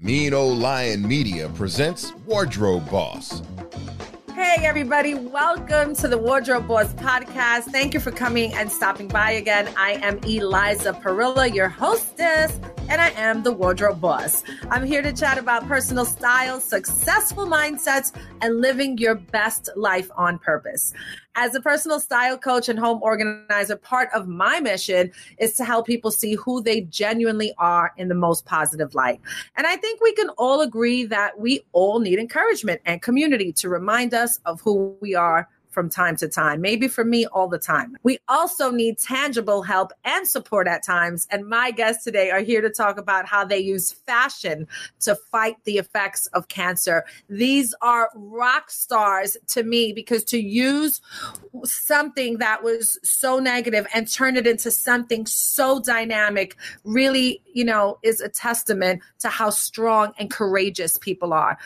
Mean Old Lion Media presents Wardrobe Boss. Hey, everybody, welcome to the Wardrobe Boss podcast. Thank you for coming and stopping by again. I am Eliza Perilla, your hostess, and I am the Wardrobe Boss. I'm here to chat about personal style, successful mindsets, and living your best life on purpose. As a personal style coach and home organizer, part of my mission is to help people see who they genuinely are in the most positive light. And I think we can all agree that we all need encouragement and community to remind us of who we are from time to time, maybe for me all the time. We also need tangible help and support at times. And my guests today are here to talk about how they use fashion to fight the effects of cancer. These are rock stars to me because to use something that was so negative and turn it into something so dynamic really, you know, is a testament to how strong and courageous people are.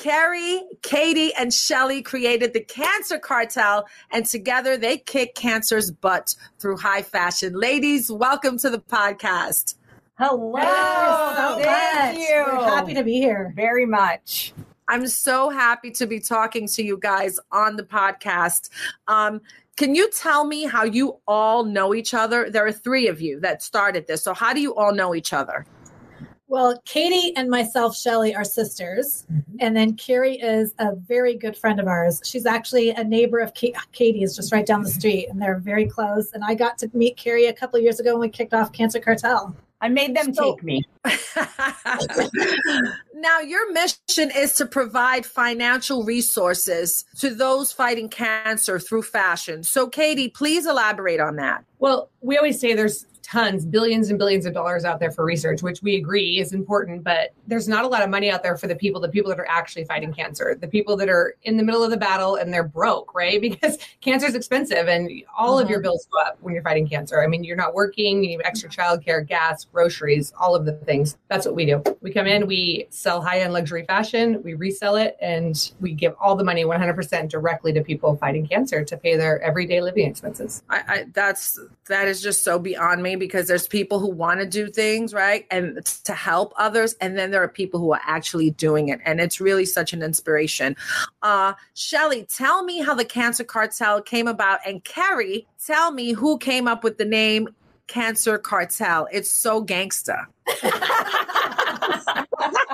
Carrie, Katie, and Shelly created the Cancer Cartel, and together they kick cancer's butt through high fashion. Ladies, welcome to the podcast. Hello. so Thank much. you. We're happy to be here. Very much. I'm so happy to be talking to you guys on the podcast. Um, can you tell me how you all know each other? There are three of you that started this. So, how do you all know each other? Well, Katie and myself, Shelly, are sisters. Mm-hmm. And then Carrie is a very good friend of ours. She's actually a neighbor of Ka- Katie's just right down the mm-hmm. street, and they're very close. And I got to meet Carrie a couple of years ago when we kicked off Cancer Cartel. I made them So- take me. now, your mission is to provide financial resources to those fighting cancer through fashion. So, Katie, please elaborate on that. Well, we always say there's tons, billions and billions of dollars out there for research, which we agree is important, but there's not a lot of money out there for the people, the people that are actually fighting cancer, the people that are in the middle of the battle and they're broke, right? Because cancer is expensive and all of your mm-hmm. bills go up when you're fighting cancer. I mean, you're not working, you need extra childcare, gas, groceries, all of the things. That's what we do. We come in, we sell high end luxury fashion, we resell it, and we give all the money 100% directly to people fighting cancer to pay their everyday living expenses. I, I that's that is just so beyond me because there's people who want to do things right and to help others and then there are people who are actually doing it and it's really such an inspiration. Uh shelly tell me how the cancer cartel came about and carrie tell me who came up with the name cancer cartel. It's so gangsta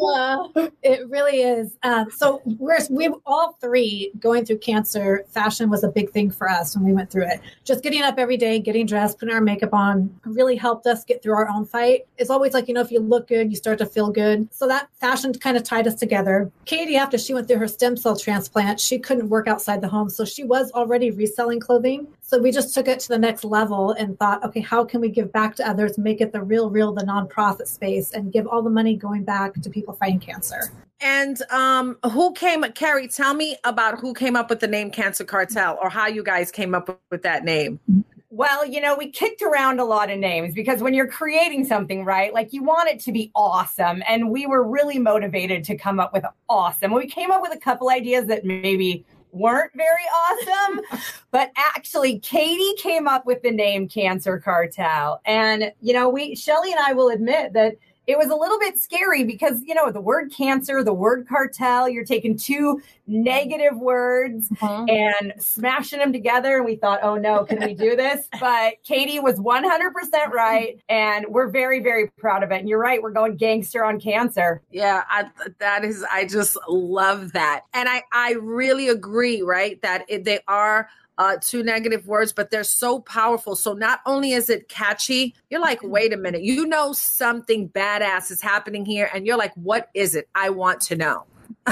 Uh, it really is. Um, so we're we all three going through cancer. Fashion was a big thing for us when we went through it. Just getting up every day, getting dressed, putting our makeup on, really helped us get through our own fight. It's always like you know, if you look good, you start to feel good. So that fashion kind of tied us together. Katie, after she went through her stem cell transplant, she couldn't work outside the home, so she was already reselling clothing. So we just took it to the next level and thought, okay, how can we give back to others, make it the real, real, the nonprofit space, and give all the money going back to people fighting cancer? and um who came carrie tell me about who came up with the name cancer cartel or how you guys came up with that name Well, you know, we kicked around a lot of names because when you're creating something, right, like you want it to be awesome. And we were really motivated to come up with awesome. We came up with a couple ideas that maybe weren't very awesome, but actually, Katie came up with the name Cancer Cartel. And, you know, we, Shelly and I will admit that it was a little bit scary because, you know, the word cancer, the word cartel, you're taking two negative words mm-hmm. and smashing them together. And we thought, oh no, can we do this? But Katie was 100% right. And we're very, very proud of it. And you're right, we're going gangster on cancer. Yeah, I, that is. I just love that, and I I really agree. Right, that it, they are. Uh, two negative words, but they're so powerful. So not only is it catchy, you're like, wait a minute, you know something badass is happening here, and you're like, what is it? I want to know.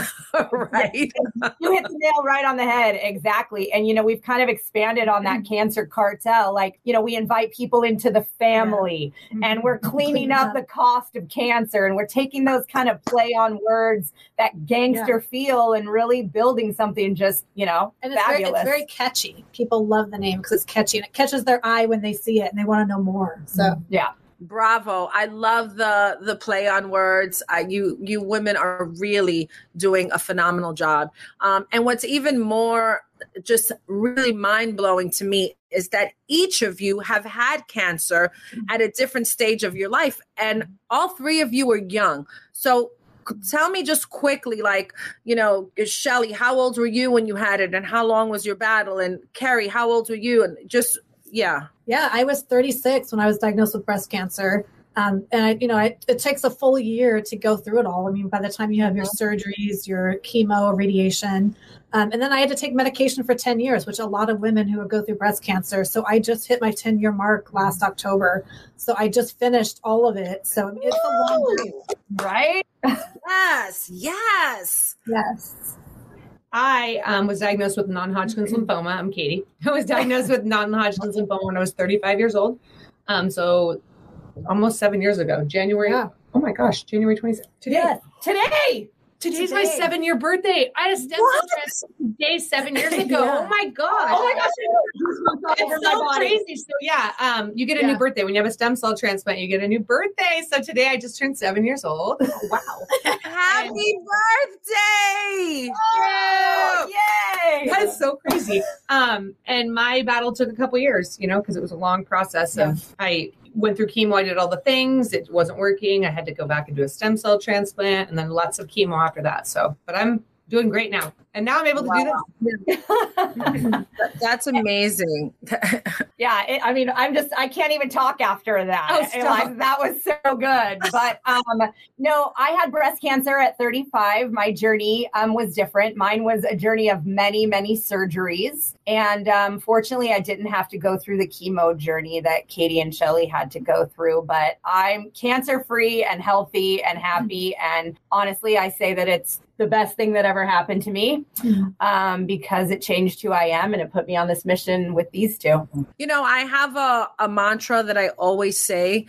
right. you hit the nail right on the head. Exactly. And, you know, we've kind of expanded on that cancer cartel. Like, you know, we invite people into the family yeah. and we're cleaning up the cost of cancer and we're taking those kind of play on words, that gangster yeah. feel, and really building something just, you know, and it's fabulous. Very, it's very catchy. People love the name because it's catchy and it catches their eye when they see it and they want to know more. So, mm-hmm. yeah. Bravo! I love the the play on words. Uh, you you women are really doing a phenomenal job. Um, and what's even more just really mind blowing to me is that each of you have had cancer at a different stage of your life, and all three of you are young. So tell me just quickly, like, you know, Shelly, how old were you when you had it and how long was your battle? And Carrie, how old were you? And just yeah. Yeah, I was 36 when I was diagnosed with breast cancer. Um, and I, you know, it, it, takes a full year to go through it all. I mean, by the time you have your surgeries, your chemo, radiation, um, and then I had to take medication for 10 years, which a lot of women who go through breast cancer. So I just hit my 10 year mark last October. So I just finished all of it. So it's Woo! a long journey, right? yes, yes, yes. I um, was diagnosed with non-Hodgkin's lymphoma. I'm Katie. I was diagnosed with non-Hodgkin's lymphoma when I was 35 years old. Um, so almost seven years ago, January. Yeah. Oh my gosh, January 26th. Today. Yeah. Today. Today's Today. my seven year birthday. I had a stem cell day seven years ago. yeah. Oh my god! Oh my gosh! It's so crazy. So yeah, um, you get a yeah. new birthday when you have a stem cell transplant. You get a new birthday. So today I just turned seven years old. Oh, wow! Happy birthday! Oh, yay! That's so crazy. Um, and my battle took a couple years, you know, because it was a long process yeah. of I went through chemo. I did all the things. It wasn't working. I had to go back and do a stem cell transplant and then lots of chemo after that. So, but I'm doing great now. And now I'm able to wow. do this. That's amazing. yeah, it, I mean, I'm just I can't even talk after that. Oh, like, that was so good. But um, no, I had breast cancer at 35. My journey um, was different. Mine was a journey of many, many surgeries, and um, fortunately, I didn't have to go through the chemo journey that Katie and Shelly had to go through. But I'm cancer free and healthy and happy. And honestly, I say that it's the best thing that ever happened to me mm-hmm. um, because it changed who I am and it put me on this mission with these two. You know, I have a, a mantra that I always say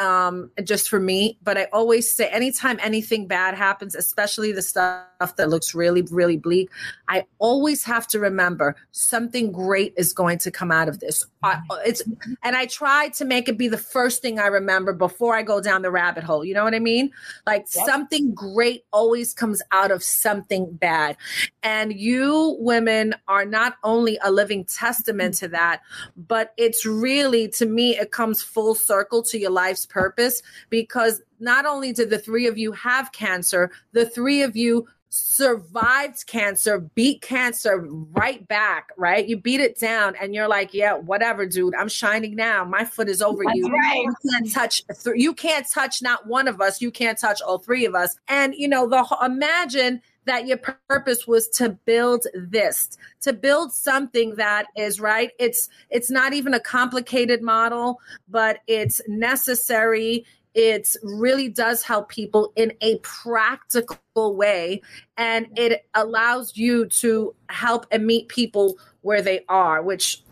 um, just for me. But I always say, anytime anything bad happens, especially the stuff that looks really, really bleak, I always have to remember something great is going to come out of this. I, it's, and I try to make it be the first thing I remember before I go down the rabbit hole. You know what I mean? Like yep. something great always comes out of something bad. And you women are not only a living testament to that, but it's really, to me, it comes full circle to your life's purpose because not only did the three of you have cancer, the three of you survived cancer, beat cancer right back, right? You beat it down and you're like, yeah, whatever, dude. I'm shining now. My foot is over That's you. Right. You can't touch th- you can't touch not one of us. You can't touch all three of us. And you know, the imagine that your purpose was to build this to build something that is right? It's it's not even a complicated model but it's necessary. It really does help people in a practical way and it allows you to help and meet people where they are which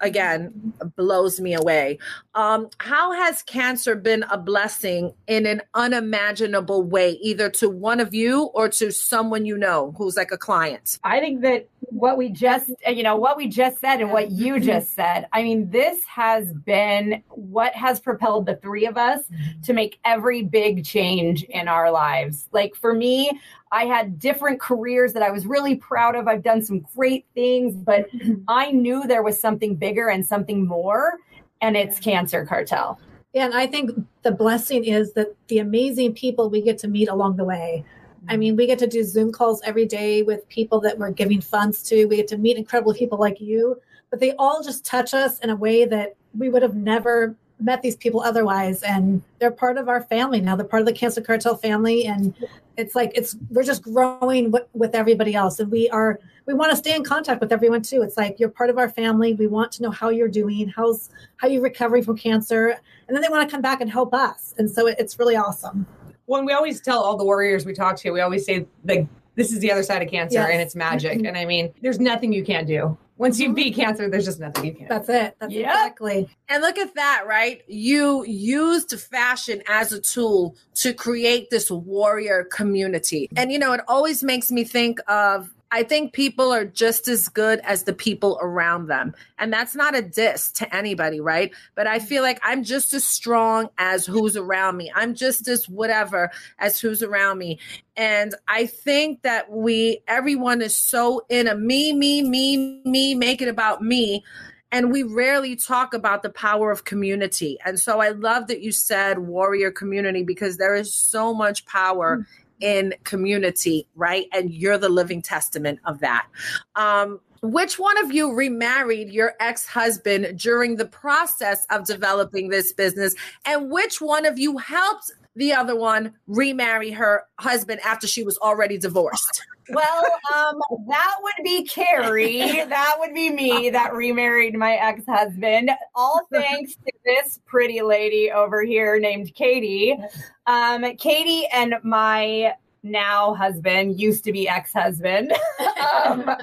again blows me away. Um, how has cancer been a blessing in an unimaginable way, either to one of you or to someone you know who's like a client? I think that what we just, uh, you know, what we just said and what you mm-hmm. just said, I mean, this has been what has propelled the three of us mm-hmm. to make every big change in our lives. Like for me, I had different careers that I was really proud of. I've done some great things, but mm-hmm. I knew there was something bigger and something more, and it's Cancer Cartel. Yeah, and I think the blessing is that the amazing people we get to meet along the way. I mm. mean, we get to do Zoom calls every day with people that we're giving funds to. We get to meet incredible people like you, but they all just touch us in a way that we would have never met these people otherwise and they're part of our family now they're part of the cancer cartel family and it's like it's we're just growing with, with everybody else. And we are we want to stay in contact with everyone too. It's like you're part of our family. We want to know how you're doing how's how you're recovering from cancer. And then they want to come back and help us. And so it, it's really awesome. When we always tell all the warriors we talk to we always say the this is the other side of cancer Yes. and it's magic. Mm-hmm. And I mean, there's nothing you can't do. Once you mm-hmm. beat cancer, there's just nothing you can't. That's it. That's Yep. exactly. And look at that, right? You used fashion as a tool to create this warrior community. And, you know, it always makes me think of I think people are just as good as the people around them. And that's not a diss to anybody, right? But I feel like I'm just as strong as who's around me. I'm just as whatever as who's around me. And I think that we, everyone is so in a me, me, me, me, make it about me and we rarely talk about the power of community. And so I love that you said warrior community because there is so much power hmm. In community, right? And you're the living testament of that. Um, which one of you remarried your ex husband during the process of developing this business? And which one of you helped the other one remarry her husband after she was already divorced? Well, um, that would be Carrie. That would be me that remarried my ex husband. All thanks to this pretty lady over here named Katie. Um, Katie and my now husband used to be ex husband. um, we're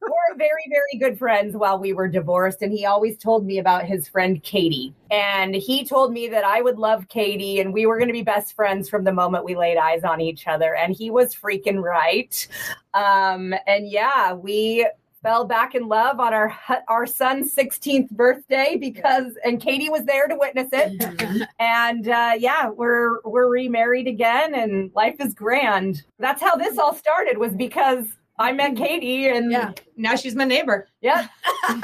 very, very good friends while we were divorced. And he always told me about his friend Katie. And he told me that I would love Katie and we were going to be best friends from the moment we laid eyes on each other. And he was freaking right. Um, and yeah, we fell back in love on our our son's 16th birthday because and Katie was there to witness it and uh, yeah we're we're remarried again and life is grand that's how this all started was because I met Katie and Yeah. Now she's my neighbor. yeah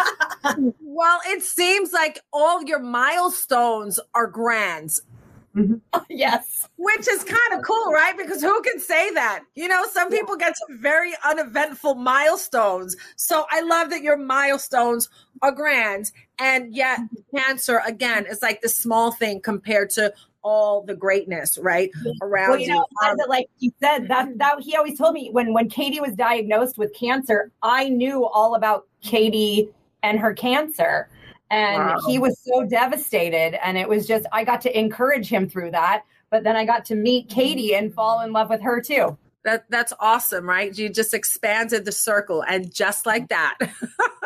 Well, it seems like all your milestones are grand, mm-hmm. yes which is kind of cool, right? Because who can say that? You know, some people get to very uneventful milestones. So I love that your milestones are grand. And yet, mm-hmm. cancer, again, is like the small thing compared to all the greatness, right? Around well, you know, Um, Liza, like you said, that that he always told me when when Katie was diagnosed with cancer, I knew all about Katie and her cancer. And Wow. he was so devastated. And it was just, I got to encourage him through that. But then I got to meet Katie and fall in love with her too. that that's awesome, right? You just expanded the circle, and just like that,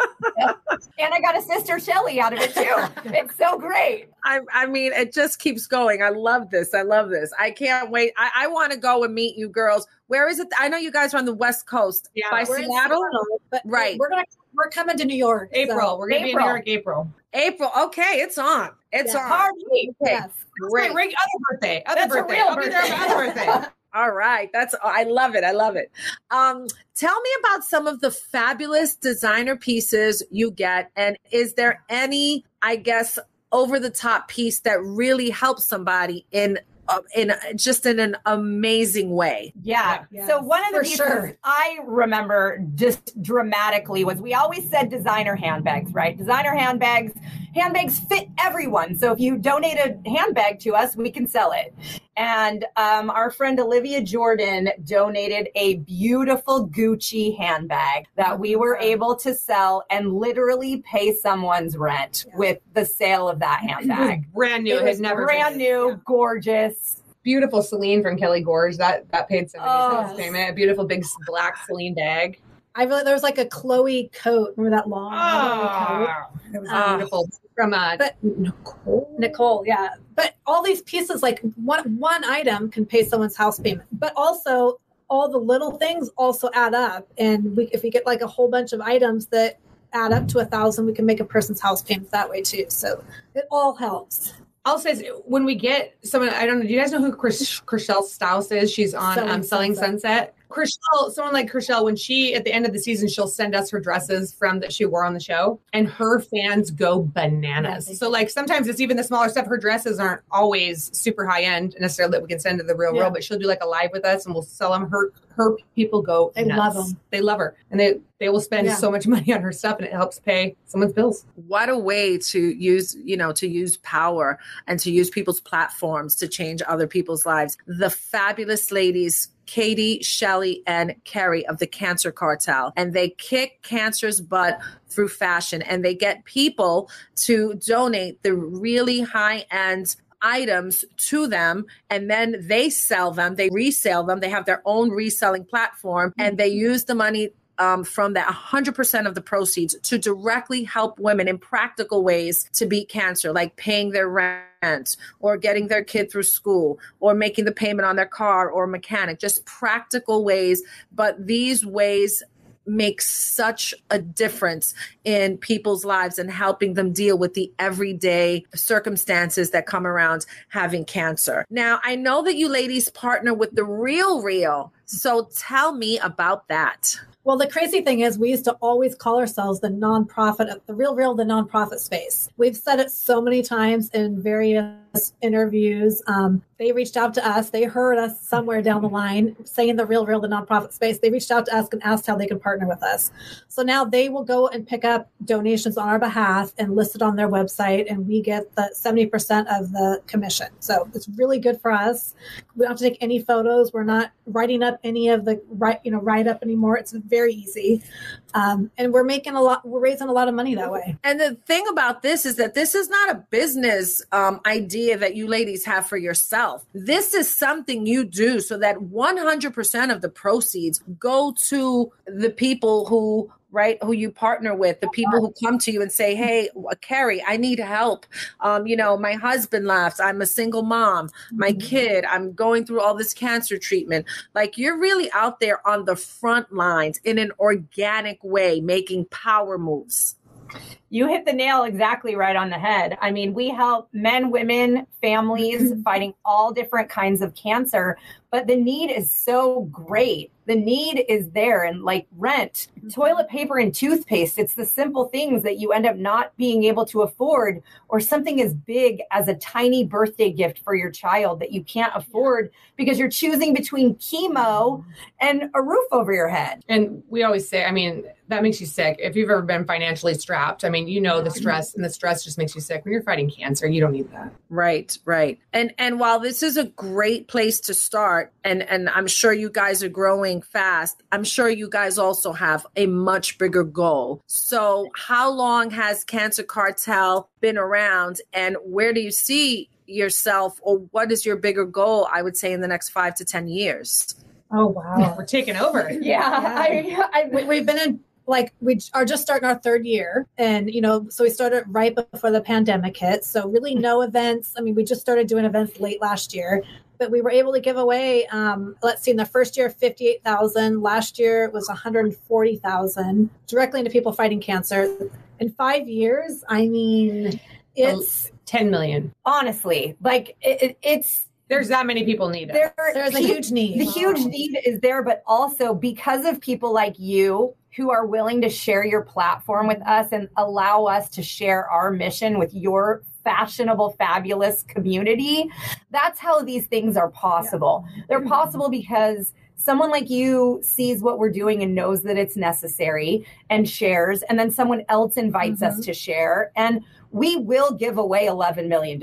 And I got a sister Shelly out of it too. it's so great. I, I mean, it just keeps going. I love this. I love this. I can't wait. I, I want to go and meet you girls. Where is it? I know you guys are on the West Coast Yeah, by We're in Seattle. Seattle, but Right. We're gonna we're coming to New York. so- April. We're gonna be in New York April. April. Okay, it's on. It's Yeah. on. Party. Okay, Yes. great. Great. Other birthday. Other That's a birthday. real I'll be there on my other birthday. All right. That's I love it. I love it. Um, tell me about some of the fabulous designer pieces you get, and is there any, I guess, over the top piece that really helps somebody in uh, in just in an amazing way? Yeah. Yeah. So one of the For pieces sure. I remember just dramatically was we always said designer handbags, right? Designer handbags, handbags fit everyone. So if you donate a handbag to us, we can sell it. And um, our friend Olivia Jordan donated a beautiful Gucci handbag that we were able to sell and literally pay someone's rent with the sale of that handbag. Brand new. It has never brand been- new, gorgeous. Beautiful Celine from Kelly Gorge. That that paid seventy Oh. cents payment. A beautiful big black Celine bag. I really there was like a Chloe coat. Remember that long Chloe coat? Ah, it was Ah. beautiful. From uh, But- Nicole. Nicole, yeah. But all these pieces, like one one item can pay someone's house payment. But also all the little things also add up. And we if we get like a whole bunch of items that add up to a thousand, we can make a person's house payment that way too. So it all helps. I'll say when we get someone, I don't know. Do you guys know who Chris, Chrishell Stause is? She's on Selling um, Selling Sunset. Sunset. Chrishell, someone like Chrishell, when she at the end of the season, she'll send us her dresses from that she wore on the show, and her fans go bananas. Yeah, so like sometimes it's even the smaller stuff. Her dresses aren't always super high end necessarily that we can send to the real Yeah. world, but she'll do like a live with us, and we'll sell them. Her her people go. They nuts. them, They love her, and they they will spend Yeah. so much money on her stuff, and it helps pay someone's bills. What a way to use, you know, to use power and to use people's platforms to change other people's lives. The fabulous ladies, Katie, Shelley, and Carrie of the Cancer Cartel. And they kick cancer's butt through fashion and they get people to donate the really high end items to them and then they sell them, they resell them, they have their own reselling platform and they use the money um, from that 100% of the proceeds to directly help women in practical ways to beat cancer, like paying their rent or getting their kid through school or making the payment on their car or mechanic, just practical ways. But these ways make such a difference in people's lives and helping them deal with the everyday circumstances that come around having cancer. Now, I know that you ladies partner with the Real Real. So tell me about that. Well, the crazy thing is, we used to always call ourselves the nonprofit, of the real, real, the nonprofit space. We've said it so many times in various interviews. Um, they reached out to us. They heard us somewhere down the line saying the real, real, the nonprofit space. They reached out to us and asked how they could partner with us. So now they will go and pick up donations on our behalf and list it on their website, and we get the 70% of the commission. So it's really good for us. We don't have to take any photos. We're not writing up any of the right, you know, write up anymore. It's very easy. Um, and we're making a lot, we're raising a lot of money that way. And the thing about this is that this is not a business um, idea that you ladies have for yourself. This is something you do so that 100% of the proceeds go to the people who right who you partner with the people who come to you and say hey carrie i need help. Um, you know my husband left. I'm a single mom. My kid i'm going through all this cancer treatment. Like you're really out there on the front lines in an organic way making power moves you hit the nail exactly right on the head. I mean, we help men, women, families fighting all different kinds of cancer, but the need is so great. The need is there, and like rent, mm-hmm. toilet paper, and toothpaste. It's the simple things that you end up not being able to afford, or something as big as a tiny birthday gift for your child that you can't afford because you're choosing between chemo mm-hmm. and a roof over your head. And we always say, I mean, that makes you sick. If you've ever been financially strapped, I mean, you know the stress, and the stress just makes you sick. When you're fighting cancer, you don't need that. Right, right. And and while this is a great place to start, and and I'm sure you guys are growing fast, I'm sure you guys also have a much bigger goal. So, how long has Cancer Cartel been around, and where do you see yourself, or what is your bigger goal? I would say in the next five to ten years. Oh, wow. We're taking over. Yeah, I, I, we, we've been in like we are just starting our third year and you know so we started right before the pandemic hit so really no events i mean we just started doing events late last year but we were able to give away um, let's see in the first year 58000 last year it was 140000 directly into people fighting cancer in five years i mean it's 10 million. honestly, like it, it- it's There's that many people need it. there. there's a huge need The huge need is there, but also because of people like you who are willing to share your platform with us and allow us to share our mission with your fashionable, fabulous community. That's how these things are possible. They're possible because someone like you sees what we're doing and knows that it's necessary and shares, and then someone else invites us mm-hmm. to share. And we will give away $11 million.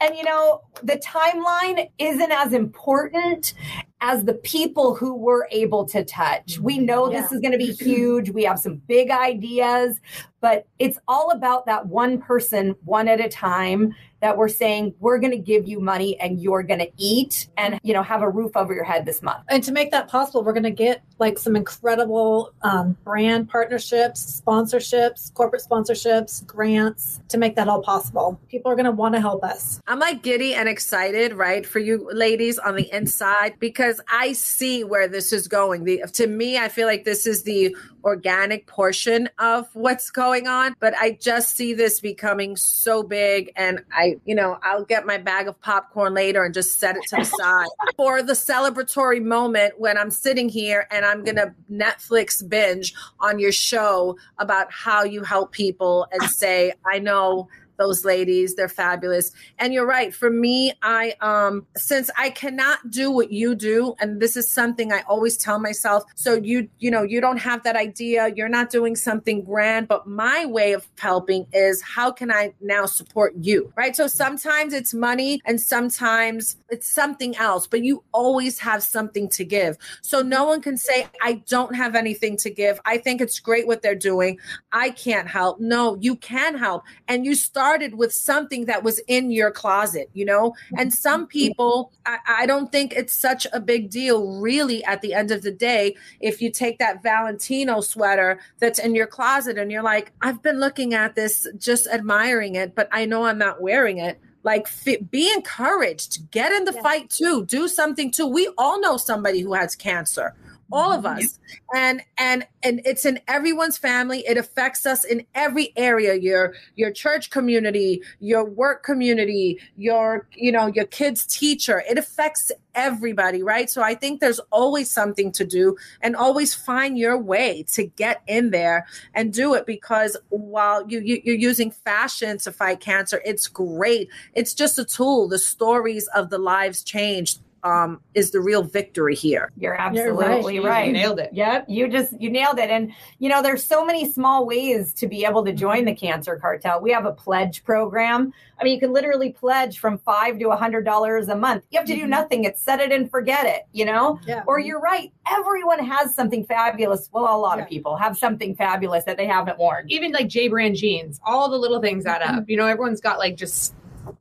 And you know, the timeline isn't as important as the people who we're able to touch. We know this is going to be huge. We have some big ideas, but it's all about that one person, one at a time that we're saying we're going to give you money and you're going to eat and you know have a roof over your head this month. and to make that possible we're going to get like some incredible um, brand partnerships sponsorships corporate sponsorships grants to make that all possible people are going to want to help us I'm like giddy and excited, right, for you ladies on the inside because I see where this is going. The to me, I feel like this is the organic portion of what's going on, but I just see this becoming so big and I, you know, I'll get my bag of popcorn later and just set it to the side for the celebratory moment when I'm sitting here and I'm going to Netflix binge on your show about how you help people and say, I know those ladies. They're fabulous. And you're right. For me i um since i cannot do what you do and this is something i always tell myself so you you know you don't have that idea. You're not doing something grand but my way of helping is how can i now support you right? So sometimes it's money and sometimes it's something else but you always have something to give. So no one can say i don't have anything to give. I think it's great what they're doing. I can't help. No you can help. And you start started with something that was in your closet, you know? And mm-hmm. some people, I, I don't think it's such a big deal, really, at the end of the day, if you take that Valentino sweater that's in your closet and you're like, I've been looking at this, just admiring it, but I know I'm not wearing it. Like be encouraged. Get in the yeah. fight too. Do something too. We all know somebody who has cancer all of mm-hmm. us. And and and it's in everyone's family. It affects us in every area your your church community your work community your you know your kids teacher. It affects everybody right? So i think there's always something to do and always find your way to get in there and do it because while you, you you're using fashion to fight cancer it's great. It's just a tool. The stories of the lives changed um, is the real victory here. You're absolutely You're right. right. You nailed it. Yep. You just, you nailed it. And, you know, there's so many small ways to be able to join the cancer cartel. We have a pledge program. I mean, you can literally pledge from five to a hundred dollars a month. You have to do mm-hmm. nothing. It's set it and forget it, you know? Yeah. Or you're right. Everyone has something fabulous. Well, a lot yeah. of people have something fabulous that they haven't worn. Even like J brand jeans, all the little things add up. Mm-hmm. You know, everyone's got like just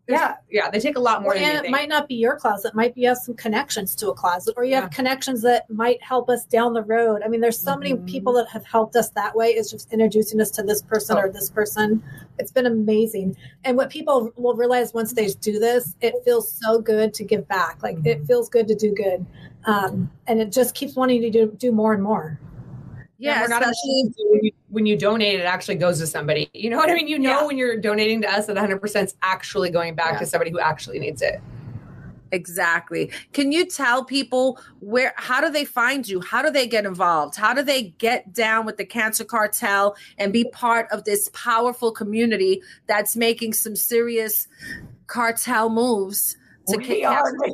yeah, yeah, they take a lot more. Well, and it might not be your closet. It might be you have some connections to a closet, or you have connections that might help us down the road. I mean, there's so mm-hmm. many people that have helped us that way. Is just introducing us to this person oh. or this person. It's been amazing. And what people will realize once they do this, it feels so good to give back. Like it feels good to do good, um, and it just keeps wanting to do, do more and more. Yeah, we're not actually when you, donate, it actually goes to somebody. You know what I mean? You know yeah. when you're donating to us that 100 percent is actually going back yeah. to somebody who actually needs it. Exactly. Can you tell people where how do they find you? How do they get involved? How do they get down with the cancer cartel and be part of this powerful community that's making some serious cartel moves to we are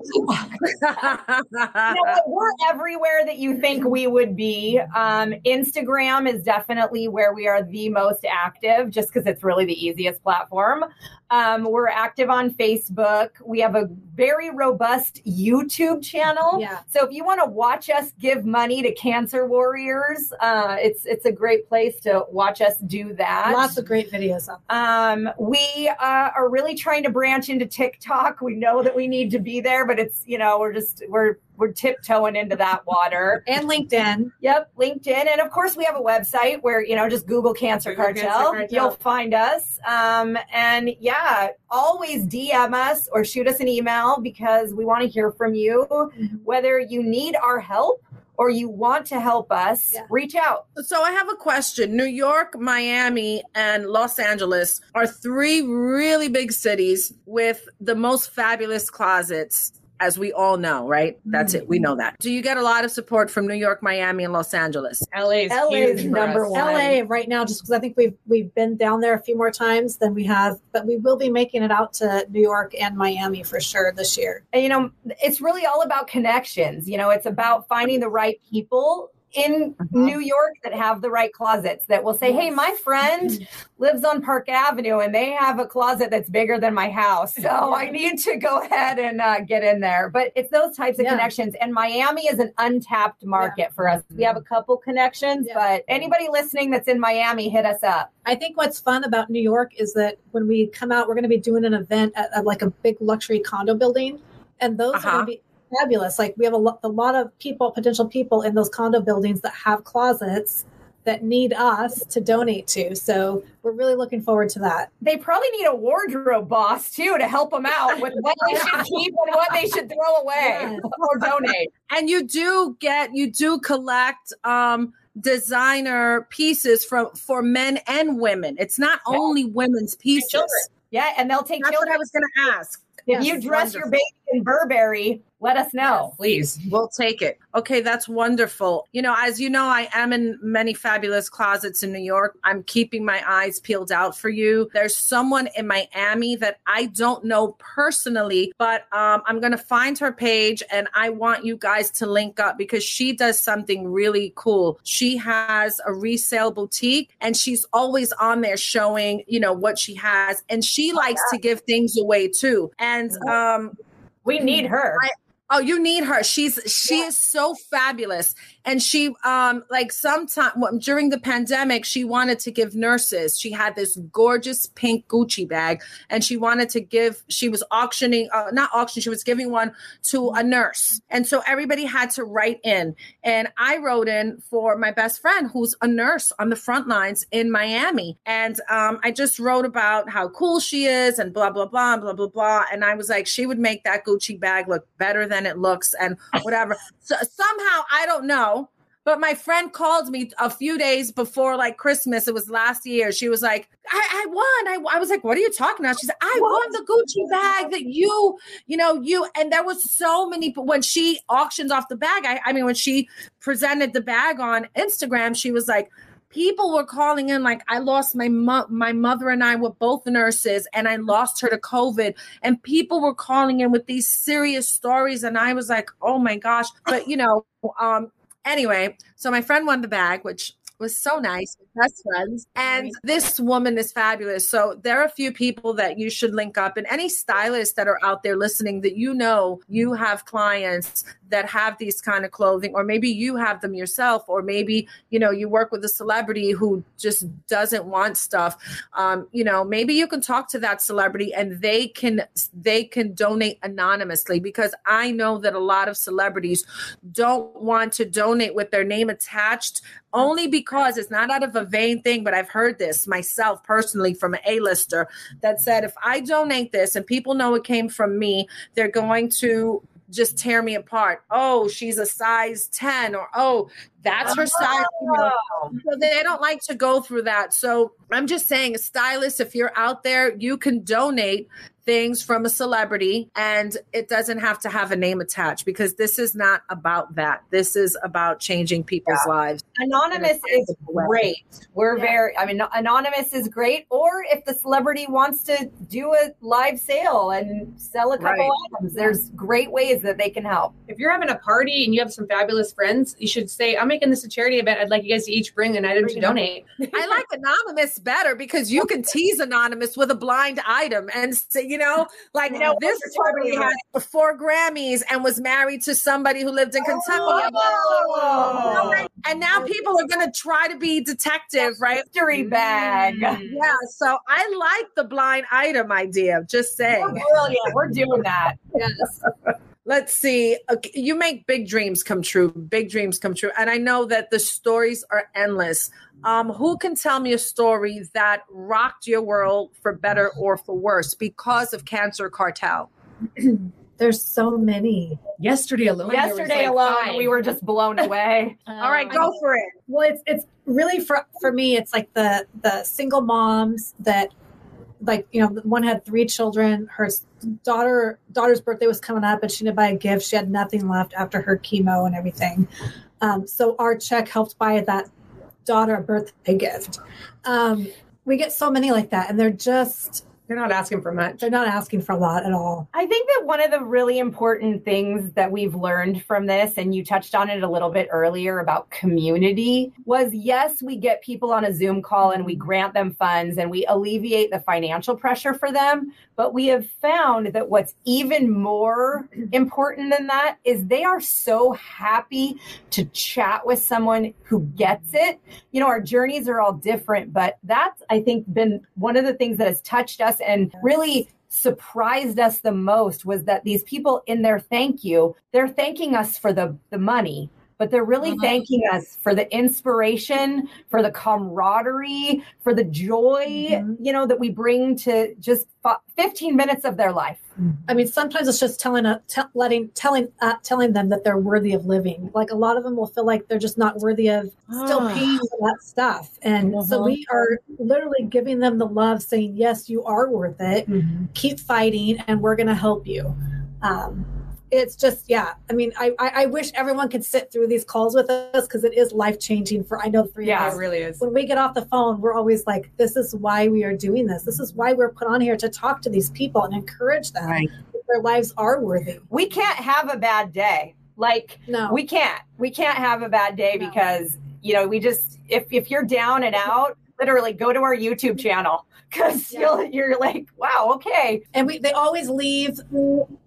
you know we're everywhere that you think we would be. Um, Instagram is definitely where we are the most active, just because it's really the easiest platform. Um, we're active on Facebook. We have a very robust YouTube channel. Yeah. So if you want to watch us give money to cancer warriors, uh, it's it's a great place to watch us do that. Lots of great videos up. Um, we uh, are really trying to branch into TikTok. We know that we need to be there, but it's you know we're just we're we're tiptoeing into that water. and LinkedIn. Yep, LinkedIn. And of course, we have a website where, you know, just Google Cancer, Google Cartel. Cancer Cartel. You'll find us. Um, and yeah, always DM us or shoot us an email because we want to hear from you. Mm-hmm. Whether you need our help or you want to help us, yeah. reach out. So I have a question. New York, Miami, and Los Angeles are three really big cities with the most fabulous closets as we all know, right? That's it. We mm-hmm. know that. Do you get a lot of support from New York, Miami, and Los Angeles? LA is LA is number one. LA right now, just because I think we've we've been down there a few more times than we have, but we will be making it out to New York and Miami for sure this year. And you know, it's really all about connections. You know, it's about finding the right people in uh-huh. New York that have the right closets that will say, Hey, my friend lives on Park Avenue and they have a closet that's bigger than my house. So I need to go ahead and uh, get in there. But it's those types of yeah. connections. And Miami is an untapped market yeah. for us. We have a couple connections, yeah. but anybody listening that's in Miami, hit us up. I think what's fun about New York is that when we come out, we're going to be doing an event at, at like a big luxury condo building. And those uh-huh. are going to be fabulous. Like we have a, lo- a lot of people, potential people in those condo buildings that have closets that need us to donate to. So we're really looking forward to that. They probably need a wardrobe boss too to help them out with what they should keep and what they should throw away yes. or donate. And you do get, you do collect, um, designer pieces from for men and women. It's not yeah. only women's pieces. Yeah, and they'll take That's children. what I was going to ask. If yes, you dress wonderful. your baby in Burberry, let us know. Yes, please. We'll take it. Okay, that's wonderful. You know, as you know, I am in many fabulous closets in New York. I'm keeping my eyes peeled out for you. There's someone in Miami that I don't know personally, but um, I'm going to find her page and I want you guys to link up because she does something really cool. She has a resale boutique and she's always on there showing, you know, what she has. And she likes to give things away too. And um, we need her. I, Oh, you need her. She's she is so fabulous. And she um like sometime during the pandemic, she wanted to give nurses. She had this gorgeous pink Gucci bag and she wanted to give she was auctioning uh, not auction, she was giving one to a nurse. And so everybody had to write in. And I wrote in for my best friend who's a nurse on the front lines in Miami. And um I just wrote about how cool she is and blah blah blah blah blah blah and I was like she would make that Gucci bag look better than it looks and whatever. so somehow I don't know, but my friend called me a few days before like Christmas. It was last year. She was like, I, I won. I, I was like, what are you talking about? She said, I won the Gucci bag that you, you know, you, and there was so many, but when she auctioned off the bag, I, I mean, when she presented the bag on Instagram, she was like, people were calling in like I lost my my mother and I were both nurses and I lost her to COVID. And people were calling in with these serious stories and I was like oh my gosh. But you know um anyway so my friend won the bag which was so nice. Best friends. And this woman is fabulous. So there are a few people that you should link up. And any stylists that are out there listening that you know you have clients that have these kind of clothing or maybe you have them yourself or maybe you know you work with a celebrity who just doesn't want stuff. Um, you know maybe you can talk to that celebrity and they can they can donate anonymously because i know that a lot of celebrities don't want to donate with their name attached only because it's not out of a vain thing but i've heard this myself personally from an a-lister that said if i donate this and people know it came from me they're going to just tear me apart. Oh, she's a size 10 or oh, that's her size. You know. So they don't like to go through that. So I'm just saying, a stylist, if you're out there, you can donate things from a celebrity and it doesn't have to have a name attached because this is not about that. This is about changing people's Yeah. lives. Anonymous is great. We're Yeah. very, I mean, anonymous is great. Or if the celebrity wants to do a live sale and sell a couple Right. items, there's great ways that they can help. If you're having a party and you have some fabulous friends, you should say, I'm making this a charity event. I'd like you guys to each bring an item to donate. I like anonymous better because you can tease anonymous with a blind item and say, you know, like You know, this what you're celebrity had four Grammys and was married to somebody who lived in Kentucky. Oh. And now people are going to try to be detective, right? Mystery bag. Mm. Yeah. So I like the blind item idea. Just We're saying. brilliant. We're doing that. Yes. Let's see. Okay, You make big dreams come true. Big dreams come true. And I know that the stories are endless. Um, who can tell me a story that rocked your world for better or for worse because of Cancer Cartel? There's so many. Yesterday alone. Yesterday like alone, five. we were just blown away. All right, go for it. Well, it's it's really for for me. It's like the the single moms that, like you know, one had three children. Her daughter daughter's birthday was coming up, and she didn't buy a gift. She had nothing left after her chemo and everything. Um, so our check helped buy that daughter a birthday gift. Um, we get so many like that, and they're just They're not asking for much. they're not asking for a lot at all. I think that one of the really important things that we've learned from this, and you touched on it a little bit earlier about community, was yes, we get people on a Zoom call and we grant them funds and we alleviate the financial pressure for them. But we have found that what's even more important than that is they are so happy to chat with someone who gets it. You know, our journeys are all different, but that's, I think, been one of the things that has touched us and really surprised us the most was that these people in their thank you, they're thanking us for the, the money. But they're really Uh-huh. thanking us for the inspiration, for the camaraderie, for the joy, Mhm. you know, that we bring to just 15 minutes of their life. I mean, sometimes it's just telling, uh, te- letting, telling, uh, telling them that they're worthy of living. Like a lot of them will feel like they're just not worthy of still Ah. paying for that stuff, and so Uh-huh. we are literally giving them the love, saying, "Yes, you are worth it. Keep fighting, and we're going to help you." Um, it's just, yeah. I mean, I, I, I wish everyone could sit through these calls with us because it is life changing for I know three Yeah, of us It really is. when we get off the phone, we're always like, this is why we are doing this. This is why we're put on here to talk to these people and encourage them Right. that their lives are worthy. We can't have a bad day. Like, No. we can't. We can't have a bad day No. because, you know, we just, if, if you're down and out, literally go to our YouTube channel because Yeah. you'll, you're like, wow, okay. and we they always leave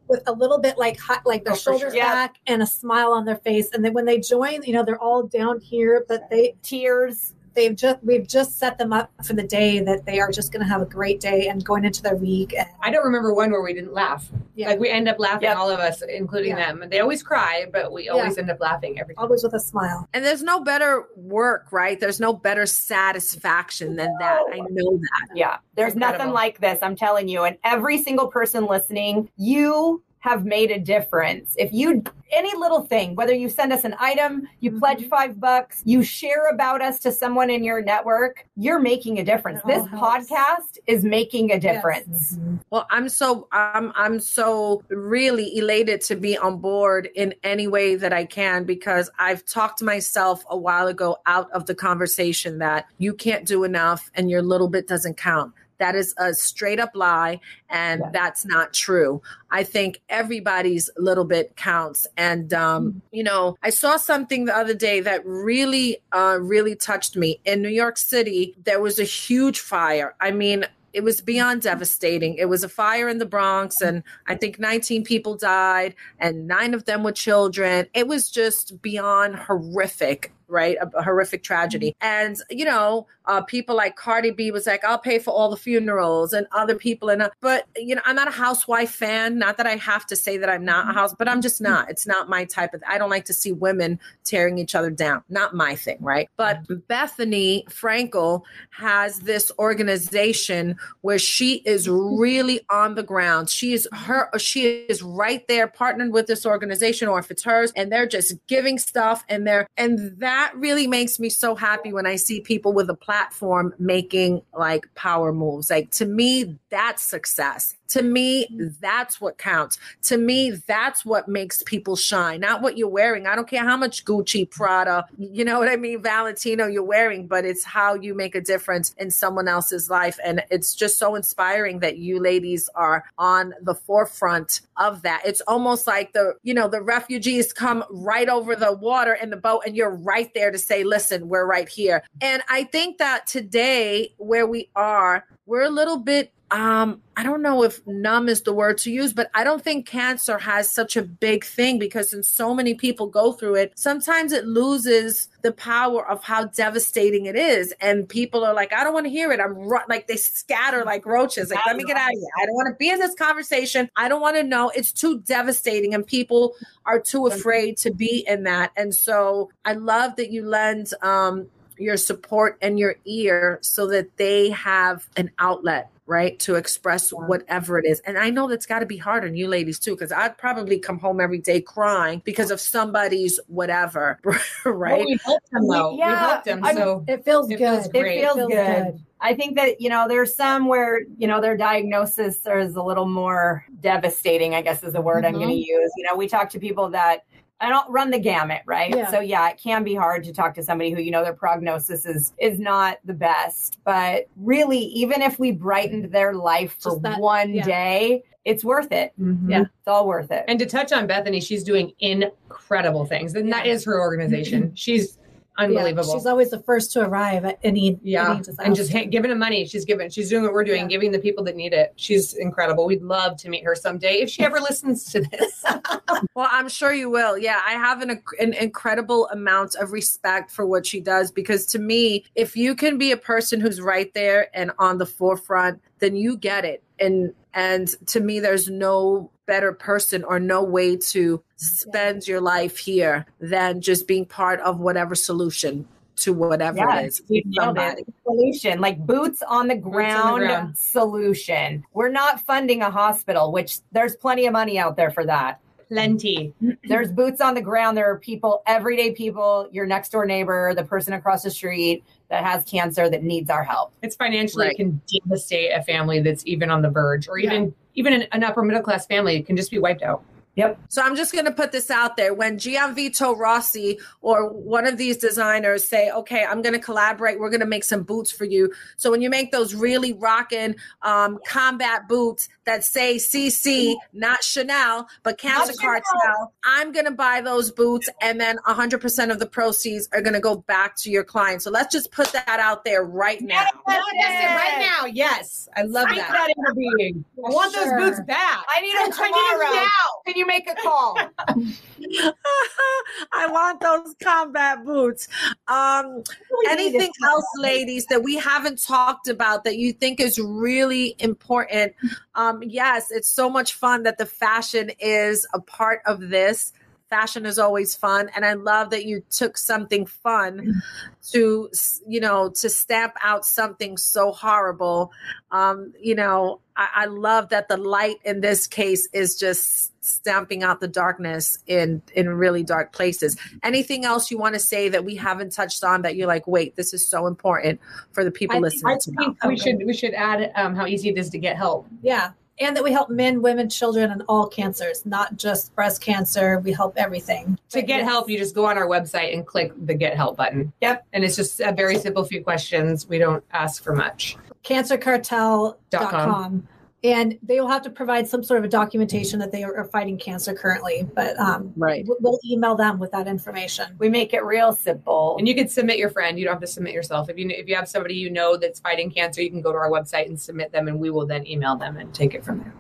with a little bit like hot, like their Oh, shoulders sure. Back and a smile on their face. And then when they join, you know, they're all down here, but they Tears. They've just we've just set them up for the day that they are just going to have a great day and going into their week. And I don't remember one where we didn't laugh. Yeah. Like we end up laughing, Yep. all of us, including Yeah. them. And they always cry, but we always end up laughing every time. always with a smile. And there's no better work, right? There's no better satisfaction than that. I know that. Yeah, there's Incredible. nothing like this. I'm telling you. And every single person listening, you have made a difference. If you any little thing, whether you send us an item, you Mhm. pledge five bucks, you share about us to someone in your network, you're making a difference. This helps. podcast is making a Yes. difference. Mhm. Well, I'm so I'm I'm so really elated to be on board in any way that I can because I've talked myself a while ago out of the conversation that you can't do enough and your little bit doesn't count. That is a straight up lie, and Yeah. that's not true. I think everybody's little bit counts. And, um, you know, I saw something the other day that really, uh, really touched me. In New York City, there was a huge fire. I mean, it was beyond devastating. It was a fire in the Bronx, and I think 19 people died, and nine of them were children. It was just beyond horrific, right? A, a horrific tragedy. Mm-hmm. And, you know, uh, people like Cardi B was like, I'll pay for all the funerals, and other people. And, uh, but, you know, I'm not a housewife fan. Not that I have to say that I'm not a mm-hmm. house, but I'm just mm-hmm. not. It's not my type of, I don't like to see women tearing each other down. Not my thing, right? But Bethenny Frankel has this organization where she is really on the ground. She is her she is right there partnered with this organization or if it's hers and they're just giving stuff and they're and that really makes me so happy when I see people with a platform making like power moves. Like to me that's success. To me mm-hmm. that's what counts. To me that's what makes people shine. Not what you're wearing. I don't care how much Gucci, mm-hmm. Prada, you know what I mean, Valentino you're wearing, but it's how you make a difference in someone else's life and it's just so inspiring that you ladies are on the forefront of that. It's almost like the, you know, the refugees come right over the water in the boat and you're right there to say, listen, we're right here. And I think that today, where we are, we're a little bit um i don't know if numb is the word to use but i don't think cancer has such a big thing because when so many people go through it. Sometimes it loses the power of how devastating it is. And people are like i don't want to hear it. I'm ru-, like they scatter like roaches. Like let me get out of here. I don't want to be in this conversation. I don't want to know. It's too devastating and people are too afraid to be in that. And so i love that you lend um your support and your ear so that they have an outlet right to express whatever it is and i know that's got to be hard on you ladies too because i'd probably come home every day crying because of somebody's whatever right Well, we helped him though. we Yeah, helped him. I'm- so It feels It good. feels It great. feels, Feels good. good. I think that, you know, there's some where, you know, their diagnosis is a little more devastating, I guess is the word I'm Mhm. going to use. You know, we talk to people that I don't run the gamut, right? Yeah. So yeah, it can be hard to talk to somebody who, you know, their prognosis is is not the best. But really, even if we brightened their life for that- one yeah. day, it's worth it. Mm-hmm. Yeah. It's all worth it. And to touch on Bethenny, she's doing incredible things. And that Yeah. is her organization. She's unbelievable. Yeah, she's always the first to arrive at any Yeah, any and just ha- giving them money. She's giving. She's doing what we're doing, Yeah. giving the people that need it. She's incredible. We'd love to meet her someday if she ever listens to this. Well, I'm sure you will. Yeah, I have an, an incredible amount of respect for what she does because to me, if you can be a person who's right there and on the forefront, then you get it. And and to me, there's no better person or no way to spend your life here than just being part of whatever solution to whatever Yeah, it is. you nailed Somebody. it. Solution, like boots on the ground, ground. solution. We're not funding a hospital, which there's plenty of money out there for that. Plenty. There's boots on the ground. There are people, everyday people, your next door neighbor, the person across the street that has cancer that needs our help. It's financially Right. can devastate a family that's even on the verge, or even even an, an upper middle class family can just be wiped out. Yep. So I'm just going to put this out there. When Gianvito Rossi or one of these designers say, okay, I'm going to collaborate, we're going to make some boots for you. So when you make those really rocking um, combat boots that say CC, not Chanel, but Chanel. Cartel, I'm going to buy those boots and then 100% of the proceeds are going to go back to your client. So let's just put that out there right now. Manifest it right now. Yes. I love Speak that. that. I want Sure. those boots back. I need them I need them now. Can you make a call? I want those combat boots. Um, anything else, ladies, that we haven't talked about that you think is really important? Um, yes, it's so much fun that the fashion is a part of this. Fashion is always fun, and I love that you took something fun to, you know, to stamp out something so horrible. Um, you know, I, I love that the light in this case is just stamping out the darkness in in really dark places. Anything else you want to say that we haven't touched on that you're like, wait, this is so important for the people I- listening I to think we should we should add um, how easy it is to get help. Yeah. And that we help men, women, children, and all cancers, not just breast cancer. We help everything. To get help, you just go on our website and click the get help button. Yep. And it's just a very simple few questions. We don't ask for much. cancercartel.com. And they will have to provide some sort of a documentation that they are fighting cancer currently. But um, Right. we- we'll email them with that information. We make it real simple. And you can submit your friend. You don't have to submit yourself. If you if you have somebody you know that's fighting cancer, you can go to our website and submit them, and we will then email them and take it from there.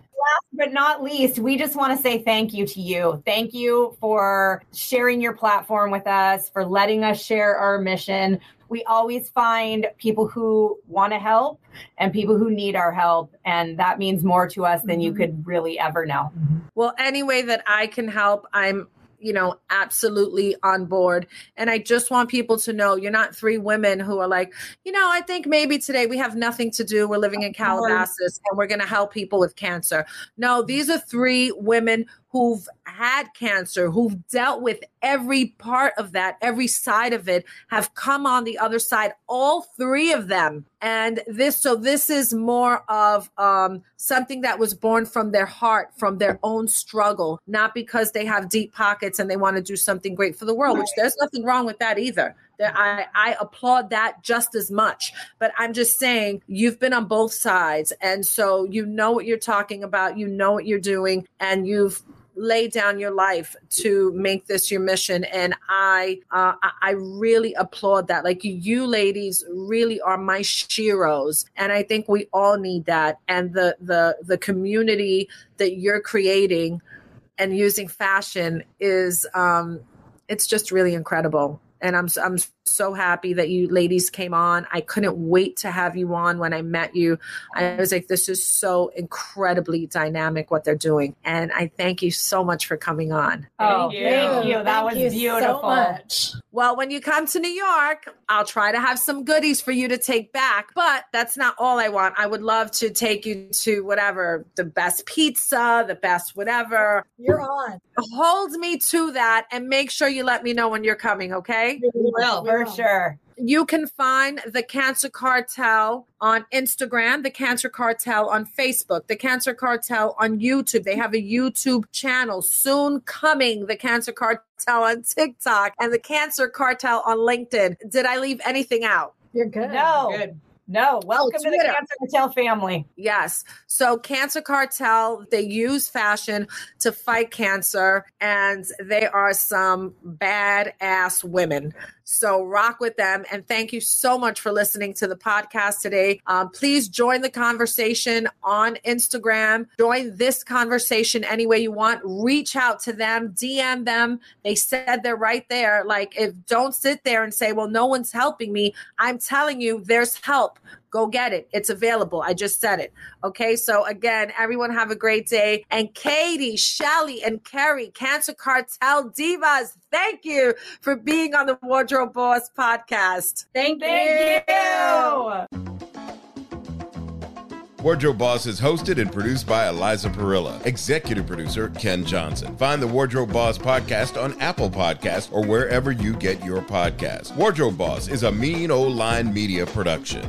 But not least, we just want to say thank you to you. Thank you for sharing your platform with us, for letting us share our mission. We always find people who want to help and people who need our help. And that means more to us than you mm-hmm. could really ever know. Well, any way that I can help, I'm, you know, absolutely on board. And I just want people to know you're not three women who are like, you know, I think maybe today we have nothing to do. We're living in Calabasas and we're going to help people with cancer. No, these are three women who've had cancer, who've dealt with every part of that, every side of it, have come on the other side, all three of them. And this, so this is more of um, something that was born from their heart, from their own struggle, not because they have deep pockets and they want to do something great for the world, which there's nothing wrong with that either. There- I, I applaud that just as much. But I'm just saying, you've been on both sides. And so you know what you're talking about, you know what you're doing, and you've lay down your life to make this your mission. And i uh, I- i really applaud that. Like you ladies really are my sheroes. And i think we all need that. And the the the community that you're creating and using fashion is um it's just really incredible and i'm i'm so happy that you ladies came on i couldn't wait to have you on when i met you i was like this is so incredibly dynamic what they're doing and i thank you so much for coming on Oh, you. thank you. That Thank was you beautiful. So much. well, when you come to New York, I'll try to have some goodies for you to take back. But that's not all I want. I would love to take you to whatever the best pizza, the best whatever. You're on. Hold me to that and make sure you let me know when you're coming, okay? will. For oh. sure. You can find the Cancer Cartel on Instagram, the Cancer Cartel on Facebook, the Cancer Cartel on YouTube. They have a YouTube channel soon coming, the Cancer Cartel on TikTok, and the Cancer Cartel on LinkedIn. Did I leave anything out? You're good. No, Good. no. Welcome to the Cancer Cartel family. Yes. So Cancer Cartel, they use fashion to fight cancer and they are some badass women. So rock with them. And thank you so much for listening to the podcast today. Um, please join the conversation on Instagram. Join this conversation any way you want. Reach out to them, DM them. They said they're right there. Like, if don't sit there and say, well, no one's helping me. I'm telling you, there's help. Go get it. It's available. I just said it. Okay. So again, everyone have a great day. And Katie, Shelly, and Kerry, Cancer Cartel Divas, thank you for being on the Wardrobe Boss podcast. Thank, Thank you. Wardrobe Boss is hosted and produced by Eliza Parilla. Executive producer Ken Johnson. Find the Wardrobe Boss podcast on Apple Podcasts or wherever you get your podcasts. Wardrobe Boss is a mean old line media production.